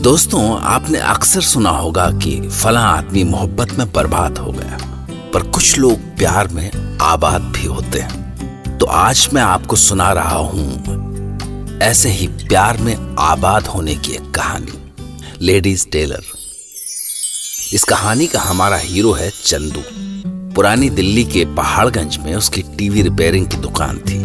दोस्तों, आपने अक्सर सुना होगा कि फला आदमी मोहब्बत में बर्बाद हो गया। पर कुछ लोग प्यार में आबाद भी होते हैं। तो आज मैं आपको सुना रहा हूँ ऐसे ही प्यार में आबाद होने की एक कहानी। Ladies tailor. इस कहानी का हमारा हीरो है चंदू। पुरानी दिल्ली के पहाड़गंज में उसकी टीवी रिपेयरिंग की दुकान थी।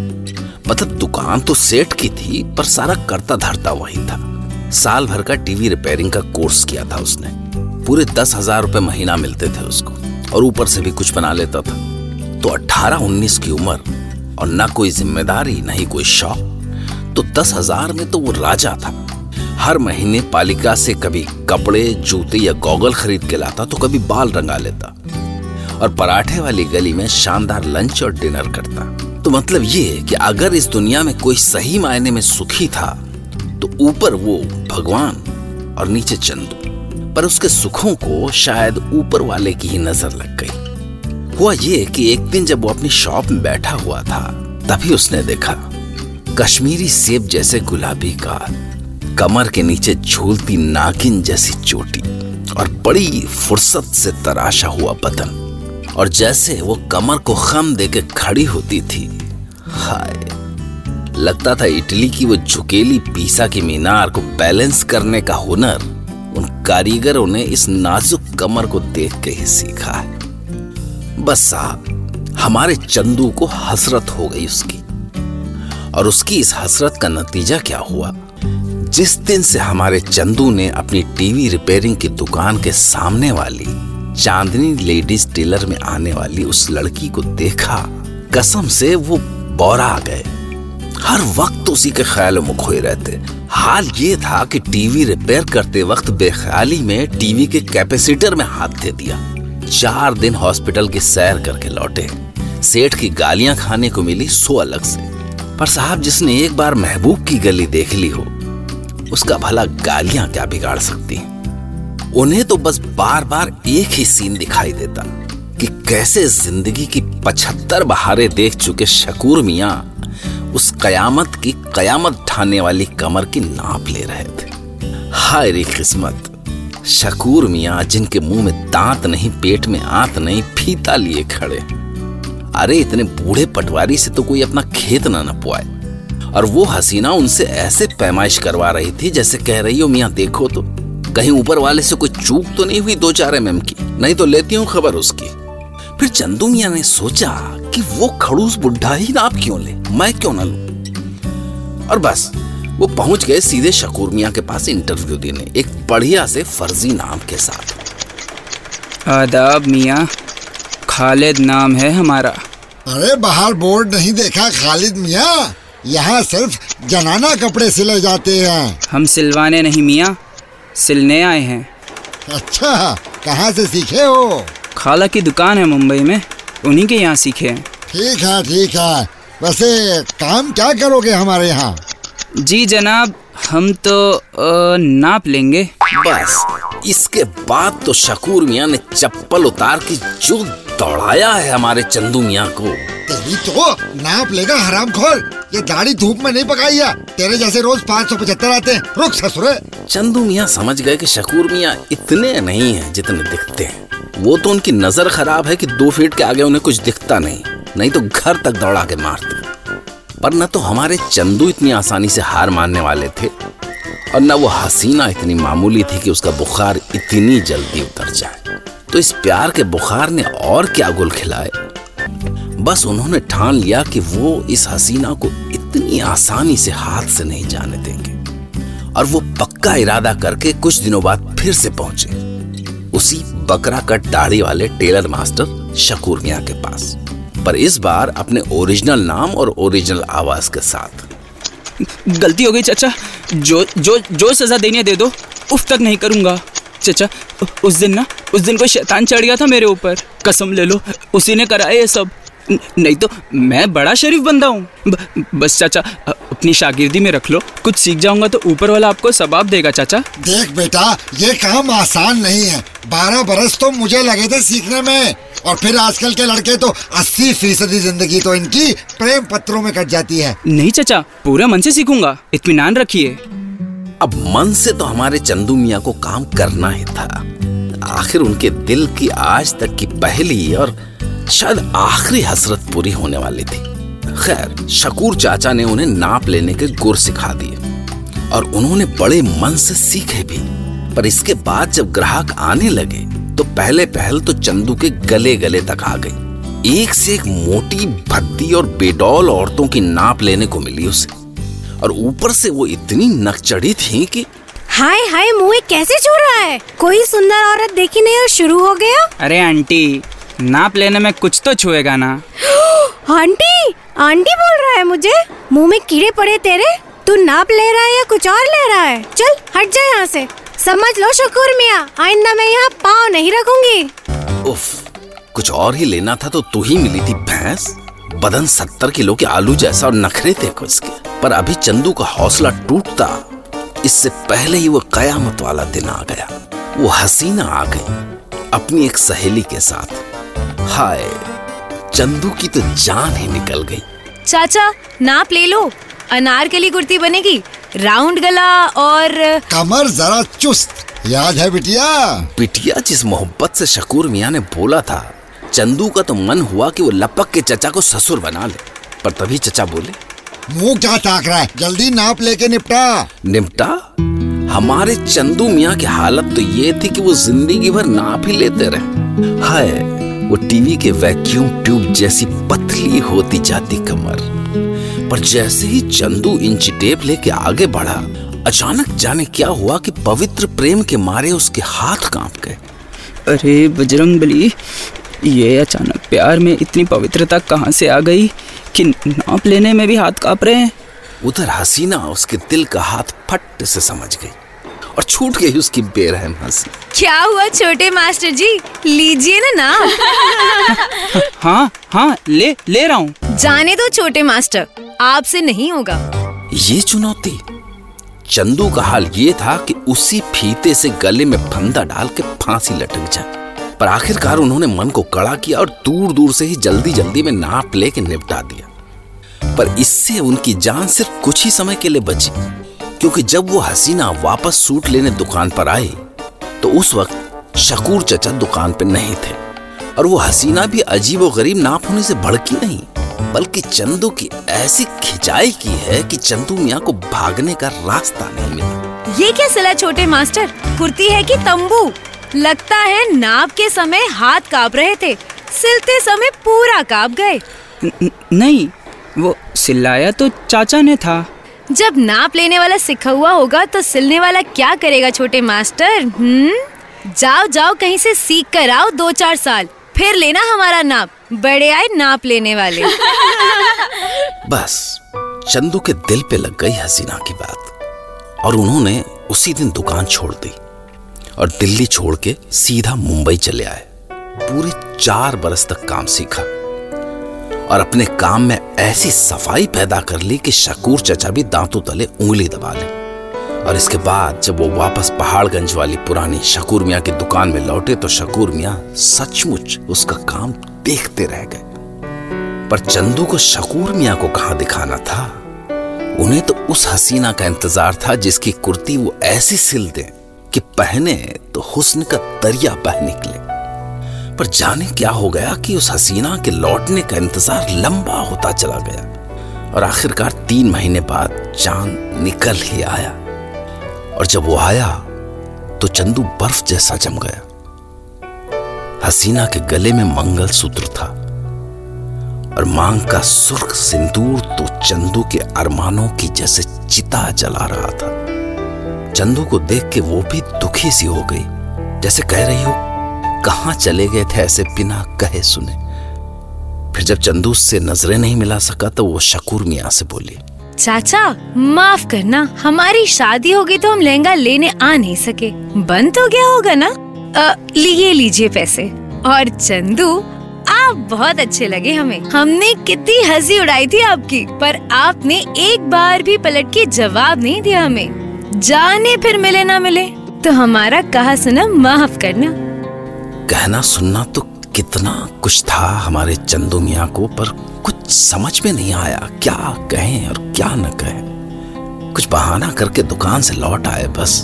मतलब दुकान तो सेठ की थी, पर सारा करता धरता वही था। साल भर का टीवी रिपेयरिंग का कोर्स किया था उसने। पूरे दस हज़ार रुपए महीना मिलते थे उसको, और ऊपर से भी कुछ बना लेता था। तो अट्ठारह उन्नीस की उम्र, और न कोई ज़िम्मेदारी, न ही कोई शौक तो दस हज़ार में तो वो राजा था। हर महीने पालिका से कभी कपड़े, जूते या गॉगल खरीद के लाता तो कभी बाल रंगा लेता। और पराठे वाली गली में शानदार लंच और डिनर करता। तो मतलब ये कि अगर इस दुनिया में कोई सही मायने में सुखी था ऊपर वो भगवान और नीचे चंदू पर उसके सुखों को शायद ऊपर वाले की ही नज़र लग गई। हुआ ये कि एक दिन जब वो अपनी शॉप में बैठा हुआ था, तभी उसने देखा, कश्मीरी सेब जैसे गुलाबी का कमर के नीचे झूलती नागिन जैसी चोटी और बड़ी फुर्सत से तराशा हुआ बदन। और जैसे वो कमर को खम देके खड़ी होती थी, हाय। लगता था इटली की वो झुकेली पीसा की मीनार को बैलेंस करने का हुनर उन कारीगरों ने इस नाजुक कमर को देख के ही सीखा है। बस साहब, हमारे चंदू को हसरत हो गई उसकी। और उसकी इस हसरत का नतीजा क्या हुआ? जिस दिन से हमारे चंदू ने अपनी टीवी रिपेयरिंग की दुकान के सामने वाली चांदनी लेडीज़ टेलर में आने वाली उस लड़की को देखा, कसम से वो बौरा गए। हर वक्त उसी के ख्याल में खोए रहते हाल ये था कि टीवी रिपेयर करते वक्त बेख्याली में टीवी के कैपेसिटर में हाथ दे दिया। चार दिन हॉस्पिटल की सैर करके लौटे। सेठ की गालियाँ खाने को मिली सो अलग से। पर साहब, जिसने एक बार महबूब की गली देख ली हो, उसका भला गालियाँ क्या बिगाड़ सकती उन्हें तो बस बार बार एक ही सीन दिखाई देता कि कैसे ज़िंदगी की पचहत्तर बहारे देख चुके शकूर मिया उस कयामत की कयामत ठाने वाली कमर की नाप ले रहे थे। हाय रे किस्मत, शकूर मिया जिनके मुँह में दांत नहीं, पेट में आंत नहीं, फीता लिए खड़े। अरे, इतने बूढ़े पटवारी से तो कोई अपना खेत ना नपवाए। और वो हसीना उनसे ऐसे पैमाइश करवा रही थी जैसे कह रही हो, मियाँ, देखो तो कहीं ऊपर वाले से कोई चूक तो नहीं हुई दो चार एम की? नहीं तो लेती हूँ खबर उसकी। फिर चंदू मिया ने सोचा कि वो खड़ूस बुढ़ा ही नाप क्यों ले? मैं क्यों ना लू? और बस वो पहुँच गए सीधे शकूर मिया के पास इंटरव्यू देने एक बढ़िया से फर्जी नाम के साथ। आदाब मियाँ खालिद नाम है हमारा। अरे बाहर बोर्ड नहीं देखा खालिद मिया? यहाँ सिर्फ़ जनाना कपड़े सिले जाते हैं। हम सिलवाने नहीं मिया सिलने आए हैं। अच्छा कहाँ से सीखे हो? खाला की दुकान है मुंबई में। उन्हीं के यहाँ सीखे हैं। ठीक है ठीक है। वैसे काम क्या करोगे हमारे यहाँ? जी जनाब हम तो अ, नाप लेंगे। बस इसके बाद तो शकूर मिया ने चप्पल उतार के जो दौड़ाया है हमारे चंदू मिया को। तेरी तो नाप लेगा हराम खोर। ये दाढ़ी धूप में नहीं पकाई है। तेरे जैसे रोज पाँच सौ पचहत्तर आते हैं। रुक ससुरे। चंदू मिया समझ गए कि शकूर मिया इतने नहीं हैं जितने दिखते हैं। वो तो उनकी नज़र खराब है कि दो फीट के आगे उन्हें कुछ दिखता नहीं नहीं तो घर तक दौड़ा के मारते। पर न तो हमारे चंदू इतनी आसानी से हार मानने वाले थे, और न वो हसीना इतनी मामूली थी कि उसका बुखार इतनी जल्दी उतर जाए। तो इस प्यार के बुखार ने और क्या गुल खिलाए? बस उन्होंने ठान लिया कि वो इस हसीना को इतनी आसानी से हाथ से नहीं जाने देंगे, और वो पक्का इरादा करके कुछ दिनों बाद फिर से पहुँचे। उसी बकरा कट दाढ़ी वाले टेलर मास्टर शकूर मिया के पास। पर इस बार अपने ओरिजिनल नाम और ओरिजिनल आवाज़ के साथ। गलती हो गई, चाचा। जो जो जो सजा देनी है दे दो। उफ तक नहीं करूँगा। चाचा उस दिन ना, उस दिन कोई शैतान चढ़ गया था मेरे ऊपर। कसम ले लो, उसी ने करा ये सब। नहीं तो मैं बड़ा शरीफ बंदा हूँ। बस चाचा अपनी शागिर्दी में रख लो। कुछ सीख जाऊँगा तो ऊपर वाला आपको सबाब देगा चाचा। देख बेटा ये काम आसान नहीं है। बारह बरस तो मुझे लगे थे सीखने में। और फिर आजकल के लड़के तो अस्सी फ़ीसदी ज़िंदगी तो इनकी प्रेम पत्रों में कट जाती है। नहीं चाचा पूरे मन से सीखूँगा। इत्मीनान रखिए। अब मन से तो हमारे चंदू मियाँ को काम करना ही था। आखिर उनके दिल की आज तक की पहली और शायद आखिरी हसरत पूरी होने वाली थी। खैर शकूर चाचा ने उन्हें नाप लेने के गुर सिखा दिए और उन्होंने बड़े मन से सीखे भी। पर इसके बाद जब ग्राहक आने लगे तो पहले पहल तो चंदू के गले गले तक आ गई। एक से एक मोटी भद्दी और बेडौल औरतों की नाप लेने को मिली उसे। और ऊपर से वो इतनी नकचढ़ी थी कि हाय हाय मुँह कैसे छू रहा है? कोई सुंदर औरत देखी नहीं और शुरू हो गया? अरे आंटी नाप लेने में कुछ तो छुएगा ना। आंटी आंटी बोल रहा है मुझे मुँह में कीड़े पड़े तेरे तू नाप ले रहा है या कुछ और ले रहा है? चल हट जा यहाँ से। समझ लो शकूर मियाँ आइंदा मैं यहाँ पाँव नहीं रखूँगी। उफ कुछ और ही लेना था तो तू ही मिली थी भैंस। बदन सत्तर किलो के आलू जैसा और नखरे थे उसके पर अभी चंदू का हौसला टूटता इससे पहले ही वो कयामत वाला दिन आ गया। वो हसीना आ गई अपनी एक सहेली के साथ। हाय चंदू की तो जान ही निकल गई। चाचा नाप ले लो। अनार के लिए कुर्ती बनेगी राउंड गला और कमर जरा चुस्त। याद है बिटिया? बिटिया जिस मोहब्बत से शकूर मियाँ ने बोला था चंदू का तो मन हुआ कि वो लपक के चचा को ससुर बना ले। पर तभी चचा बोले मुँह क्या ताक रहा है? जल्दी नाप लेके निपटा। निपटा? हमारे चंदू मियाँ की हालत तो ये थी कि वो ज़िंदगी भर नाप ही लेते रहे। हाय वो टीवी के वैक्यूम ट्यूब जैसी पतली होती जाती कमर। पर जैसे ही चंदू इंची टेप लेके आगे बढ़ा अचानक जाने क्या हुआ कि पवित्र प्रेम के मारे उसके हाथ काँप गए। अरे बजरंग बली ये अचानक प्यार में इतनी पवित्रता कहाँ से आ गई कि नाप लेने में भी हाथ काँप रहे हैं? उधर हसीना उसके दिल का हाथ फट से समझ गई। और छूट गई उसकी बेरहम हँसी। क्या हुआ छोटे मास्टर जी? लीजिए ना नाप हाँ हाँ ले ले रहा हूँ। जाने दो छोटे मास्टर आपसे नहीं होगा। ये चुनौती? चंदू का हाल ये था कि उसी फीते से गले में फंदा डाल के फांसी लटक जाए। पर आखिरकार उन्होंने मन को कड़ा किया और दूर दूर से ही जल्दी जल्दी में नाप लेके निपटा दिया। पर इससे उनकी जान सिर्फ़ कुछ ही समय के लिए बची। क्योंकि जब वो हसीना वापस सूट लेने दुकान पर आई तो उस वक्त शकूर चचा दुकान पे नहीं थे। और वो हसीना भी अजीब और गरीब नाप होने से भड़की नहीं बल्कि चंदू की ऐसी खिंचाई की है कि चंदू मियाँ को भागने का रास्ता नहीं मिला। ये क्या सिला छोटे मास्टर? कुर्ती है कि तंबू? लगता है नाप के समय हाथ काँप रहे थे सिलते समय पूरा काँप गए। न- न- नहीं वो सिलाया तो चाचा ने था। जब नाप लेने वाला सिखा हुआ होगा तो सिलने वाला क्या करेगा छोटे मास्टर हम्म? जाओ जाओ, कहीं से सीख कर आओ दो चार साल, फिर लेना हमारा नाप, बड़े आए नाप लेने वाले। बस, चंदू के दिल पे लग गई हसीना की बात, और उन्होंने उसी दिन दुकान छोड़ दी, और दिल्ली छोड़ के सीधा मुंबई चले आए, पूरे चार बरस तक काम सीखा। और अपने काम में ऐसी सफ़ाई पैदा कर ली कि शकूर चचा भी दांतों तले उंगली दबा ले। और इसके बाद जब वो वापस पहाड़गंज वाली पुरानी शकूर मियाँ की दुकान में लौटे तो शकूर मियाँ सचमुच उसका काम देखते रह गए। पर चंदू को शकूर मियाँ को कहाँ दिखाना था? उन्हें तो उस हसीना का इंतज़ार था जिसकी कुर्ती वो ऐसी सिल दे कि पहने तो हुस्न का दरिया बह निकले। पर जाने क्या हो गया कि उस हसीना के लौटने का इंतज़ार लंबा होता चला गया। और आखिरकार तीन महीने बाद चाँद निकल ही आया। और जब वो आया तो चंदू बर्फ़ जैसा जम गया। हसीना के गले में मंगल सूत्र था। और मांग का सुर्ख सिंदूर तो चंदू के अरमानों की जैसे चिता जला रहा था। चंदू को देख के वो भी दुखी सी हो गई, जैसे कह रही हो कहाँ चले गए थे ऐसे बिना कहे सुने। फिर जब चंदू से नज़रें नहीं मिला सका तो वो शकूर मियाँ से बोली, चाचा, माफ़ करना, हमारी शादी हो गई तो हम लहंगा लेने आ नहीं सके। बंद तो गया होगा ना? लिए लीजिए पैसे। और चंदू, आप बहुत अच्छे लगे हमें। हमने कितनी हँसी उड़ाई थी आपकी, पर आपने एक बार भी पलट के जवाब नहीं दिया हमें। जाने फिर मिले ना मिले तो हमारा कहा सुना माफ़ करना। कहना सुनना तो कितना कुछ था हमारे चंदू मियाँ को, पर कुछ समझ में नहीं आया क्या कहें और क्या न कहें। कुछ बहाना करके दुकान से लौट आए बस,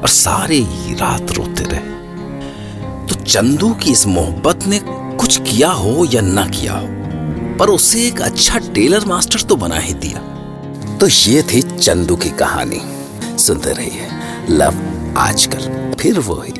और सारी रात रोते रहे। तो चंदू की इस मोहब्बत ने कुछ किया हो या ना किया हो, पर उसे एक अच्छा टेलर मास्टर तो बना ही दिया। तो ये थी चंदू की कहानी। सुनते रहिए, लव आजकल, फिर वही।